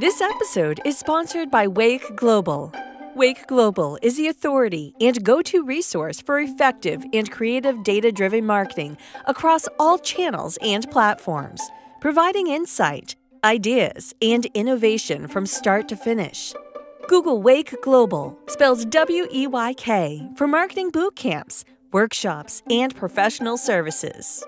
This episode is sponsored by Wake Global. Wake Global is the authority and go to resource for effective and creative data driven marketing across all channels and platforms, providing insight, ideas, and innovation from start to finish. Google Wake Global, spells W E Y K, for marketing boot camps, workshops, and professional services.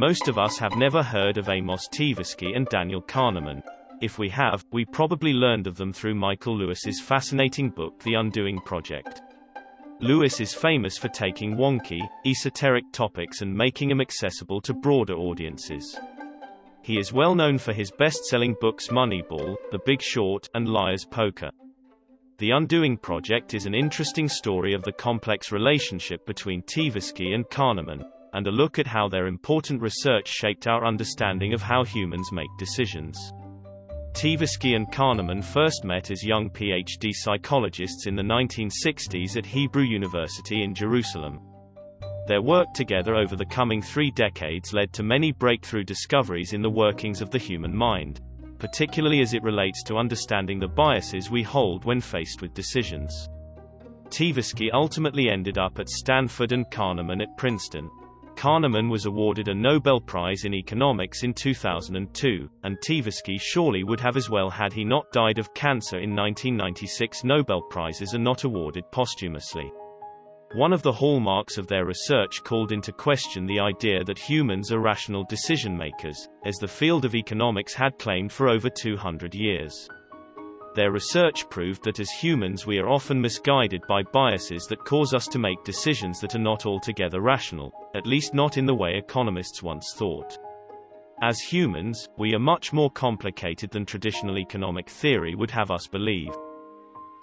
Most of us have never heard of Amos Tversky and Daniel Kahneman. If we have, we probably learned of them through Michael Lewis's fascinating book The Undoing Project. Lewis is famous for taking wonky, esoteric topics and making them accessible to broader audiences. He is well known for his best-selling books Moneyball, The Big Short, and Liar's Poker. The Undoing Project is an interesting story of the complex relationship between Tversky and Kahneman, and a look at how their important research shaped our understanding of how humans make decisions. Tversky and Kahneman first met as young PhD psychologists in the 1960s at Hebrew University in Jerusalem. Their work together over the coming three decades led to many breakthrough discoveries in the workings of the human mind, particularly as it relates to understanding the biases we hold when faced with decisions. Tversky ultimately ended up at Stanford and Kahneman at Princeton. Kahneman was awarded a Nobel Prize in Economics in 2002, and Tversky surely would have as well had he not died of cancer in 1996 Nobel Prizes are not awarded posthumously. One of the hallmarks of their research called into question the idea that humans are rational decision makers, as the field of economics had claimed for over 200 years. Their research proved that as humans we are often misguided by biases that cause us to make decisions that are not altogether rational, at least not in the way economists once thought. As humans, we are much more complicated than traditional economic theory would have us believe.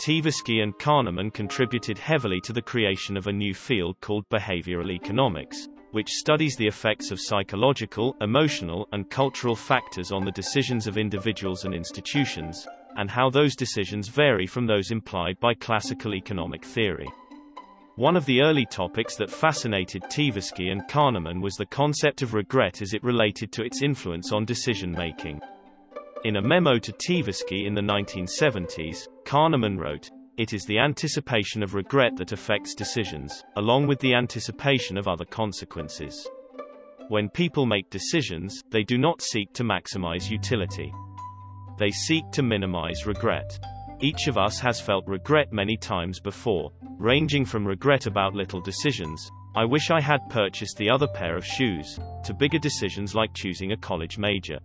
Tversky and Kahneman contributed heavily to the creation of a new field called behavioral economics, which studies the effects of psychological, emotional, and cultural factors on the decisions of individuals and institutions, and how those decisions vary from those implied by classical economic theory. One of the early topics that fascinated Tversky and Kahneman was the concept of regret as it related to its influence on decision-making. In a memo to Tversky in the 1970s, Kahneman wrote, It is the anticipation of regret that affects decisions, along with the anticipation of other consequences. When people make decisions, they do not seek to maximize utility. They seek to minimize regret. Each of us has felt regret many times before, ranging from regret about little decisions, I wish I had purchased the other pair of shoes, to bigger decisions like choosing a college major.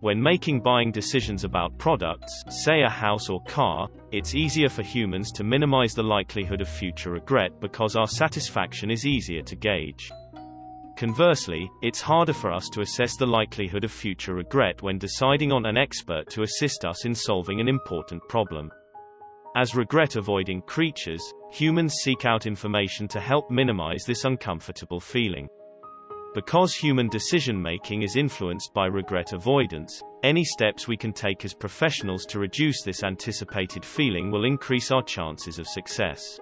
When making buying decisions about products, say a house or car, it's easier for humans to minimize the likelihood of future regret because our satisfaction is easier to gauge. Conversely, it's harder for us to assess the likelihood of future regret when deciding on an expert to assist us in solving an important problem. As regret-avoiding creatures, humans seek out information to help minimize this uncomfortable feeling. Because human decision-making is influenced by regret avoidance, any steps we can take as professionals to reduce this anticipated feeling will increase our chances of success.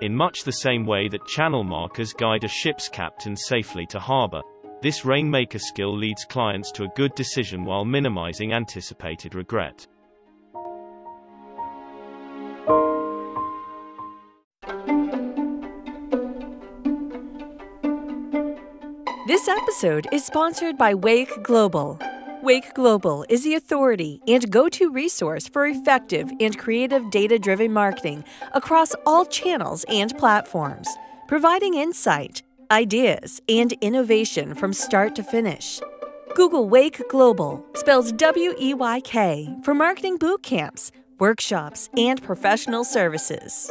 In much the same way that channel markers guide a ship's captain safely to harbor, this rainmaker skill leads clients to a good decision while minimizing anticipated regret. This episode is sponsored by Wake Global. Wake Global is the authority and go to resource for effective and creative data driven marketing across all channels and platforms, providing insight, ideas, and innovation from start to finish. Google Wake Global, spells W E Y K, for marketing boot camps, workshops, and professional services.